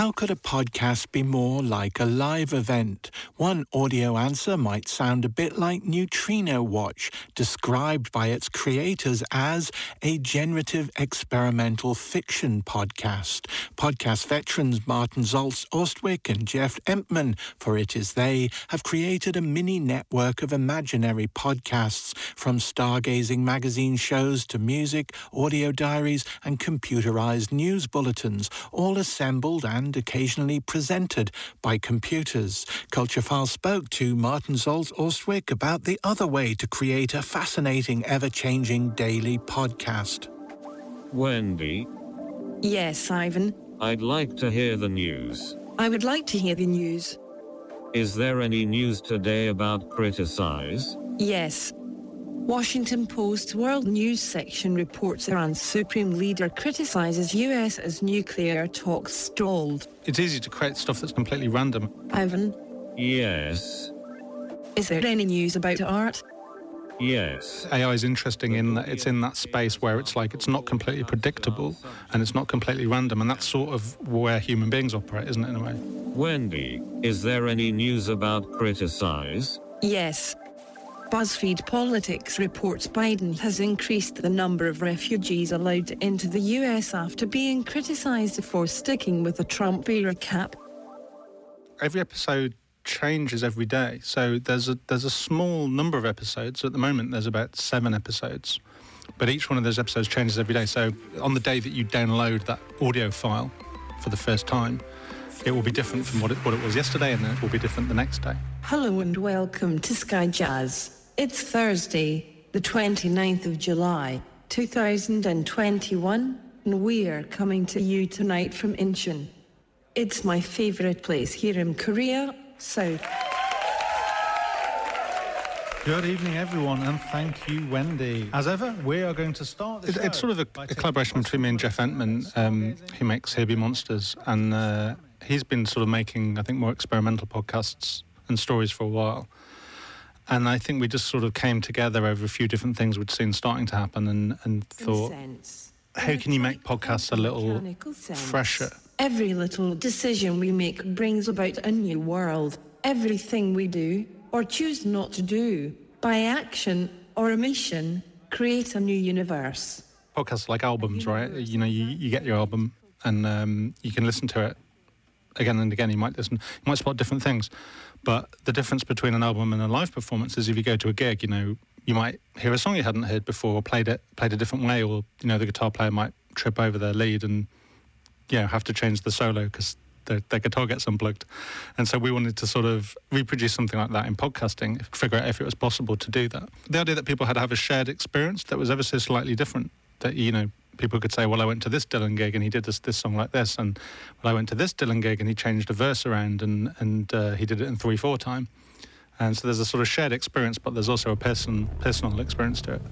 How could a podcast be more like a live event? One audio answer might sound a bit like Neutrino Watch, described by its creators as a generative experimental fiction podcast. Podcast veterans Martin Zaltz Austwick and Jeff Emtman, for it is they, have created a mini network of imaginary podcasts from stargazing magazine shows to music, audio diaries, and computerized news bulletins, all assembled and and occasionally presented by computers. Culturefile spoke to Martin Zaltz Austwick about the other way to create a fascinating, ever changing daily podcast. Wendy? Yes, Ivan. I'd like to hear the news. I would like to hear the news. Is there any news today about criticize? Yes. Washington Post World News section reports Iran's supreme leader criticizes US as nuclear talks stalled. It's easy to create stuff that's completely random. Ivan? Yes. Is there any news about art? Yes. AI is interesting in that it's in that space where it's like it's not completely predictable and it's not completely random, and that's sort of where human beings operate, isn't it, in a way? Wendy, is there any news about criticize? Yes. BuzzFeed Politics reports Biden has increased the number of refugees allowed into the US after being criticized for sticking with the Trump era cap. Every episode changes every day. So there's a there's a small number of episodes. At the moment there's about 7 episodes. But each one of those episodes changes every day. So on the day that you download that audio file for the first time, it will be different from what it, what it was yesterday and it will be different the next day. Hello and welcome to Sky Jazz. It's Thursday, the 29th of July, 2021, and we are coming to you tonight from Incheon. It's my favorite place here in Korea, South. Good evening, everyone, and thank you, Wendy. As ever, we are going to start. It, it's sort of a, a, collaboration between me and Jeff Emtman, um, who makes Here Be Monsters, and uh, he's been sort of making, I think, more experimental podcasts and stories for a while. And I think we just sort of came together over a few different things we'd seen starting to happen and, and thought, how can you make podcasts a little fresher? Every little decision we make brings about a new world. Everything we do, or choose not to do, by action or omission, create a new universe. Podcasts like albums, right? You know, you, you get your album and um, you can listen to it again and again. You might listen, you might spot different things. But the difference between an album and a live performance is if you go to a gig, you know, you might hear a song you hadn't heard before, or played it played a different way, or you know, the guitar player might trip over their lead and you know have to change the solo because their, their guitar gets unplugged. And so we wanted to sort of reproduce something like that in podcasting, figure out if it was possible to do that. The idea that people had to have a shared experience that was ever so slightly different. That you know, people could say, well, I went to this Dylan gig and he did this, this song like this, and well, I went to this Dylan gig and he changed a verse around and and uh, he did it in three four time. And so there's a sort of shared experience, but there's also a person personal experience to it.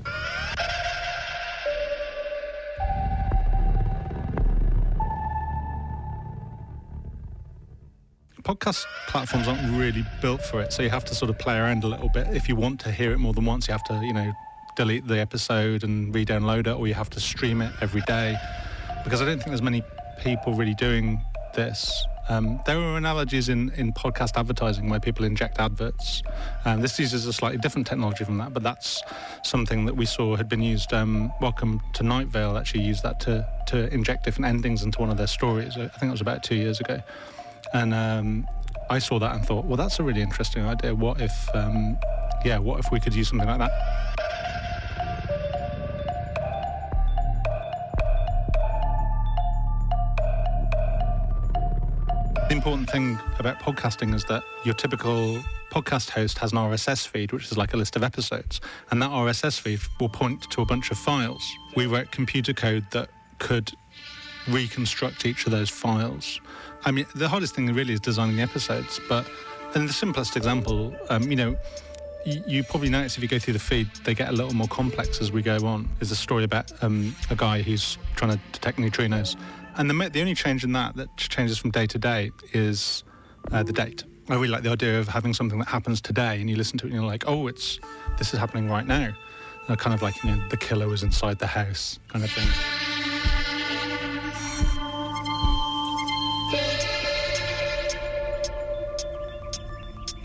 podcast platforms aren't really built for it, so you have to sort of play around a little bit. If you want to hear it more than once, you have to, you know, delete the episode and re-download it, or you have to stream it every day. Because I don't think there's many people really doing this. Um, there are analogies in, in podcast advertising where people inject adverts. Um, this uses a slightly different technology from that, but that's something that we saw had been used. Um, Welcome to Night Vale actually used that to, to inject different endings into one of their stories. I think it was about two years ago. And um, I saw that and thought, well, that's a really interesting idea. What if, um, yeah, what if we could use something like that? Important thing about podcasting is that your typical podcast host has an RSS feed, which is like a list of episodes, and that RSS feed will point to a bunch of files. We wrote computer code that could reconstruct each of those files. I mean, the hardest thing really is designing the episodes, but in the simplest example, um, you know, you, probably notice if you go through the feed, they get a little more complex as we go on. There's a story about um, a guy who's trying to detect neutrinos and the, the only change in that that changes from day to day is uh, the date. I really like the idea of having something that happens today, and you listen to it and you're like, oh, it's this is happening right now. Uh, kind of like you know, the killer was inside the house kind of thing.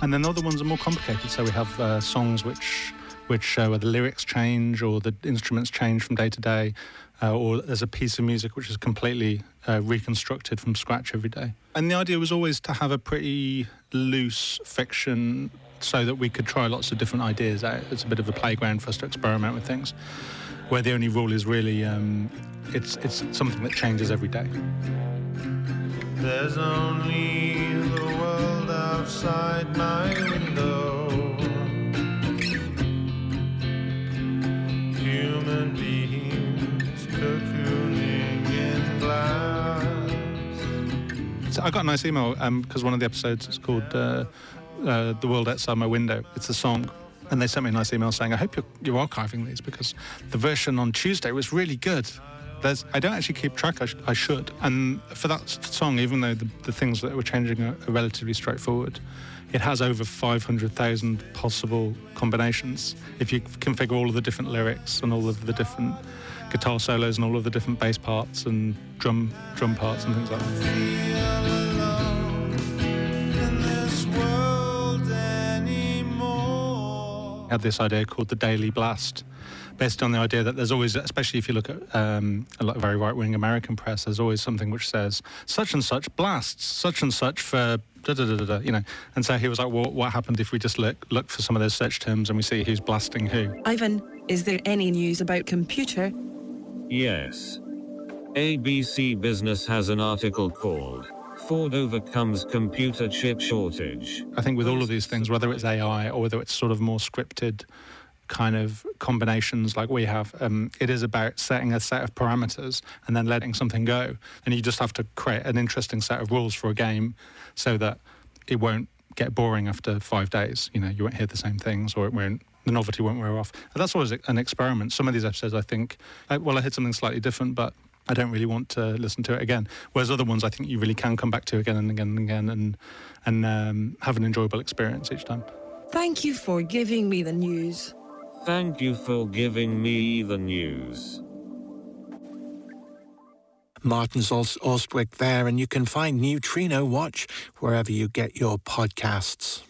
And then the other ones are more complicated. So we have uh, songs which which show where the lyrics change or the instruments change from day to day, uh, or there's a piece of music which is completely uh, reconstructed from scratch every day. And the idea was always to have a pretty loose fiction so that we could try lots of different ideas out. It's a bit of a playground for us to experiment with things, where the only rule is really um, it's it's something that changes every day. There's only the world outside my window. I got a nice email because um, one of the episodes is called uh, uh, "The World Outside My Window." It's a song, and they sent me a nice email saying, "I hope you're, you're archiving these because the version on Tuesday was really good." There's, I don't actually keep track. I, sh- I should. And for that song, even though the, the things that we're changing are, are relatively straightforward, it has over 500,000 possible combinations. If you configure all of the different lyrics and all of the different guitar solos and all of the different bass parts and drum drum parts and things like that. had this idea called the Daily Blast, based on the idea that there's always, especially if you look at um, a lot of very right-wing American press, there's always something which says such and such blasts, such and such for da da da da, da you know. And so he was like, well, what happened if we just look look for some of those search terms and we see who's blasting who? Ivan, is there any news about computer? Yes. ABC Business has an article called Ford overcomes computer chip shortage. I think with all of these things, whether it's AI or whether it's sort of more scripted kind of combinations like we have, um, it is about setting a set of parameters and then letting something go. And you just have to create an interesting set of rules for a game so that it won't get boring after five days. You know, you won't hear the same things or it won't the novelty won't wear off. And that's always an experiment. Some of these episodes, I think, well, I hit something slightly different, but I don't really want to listen to it again. Whereas other ones, I think you really can come back to again and again and again and and um, have an enjoyable experience each time. Thank you for giving me the news. Thank you for giving me the news. Martin's Austwick there, and you can find Neutrino Watch wherever you get your podcasts.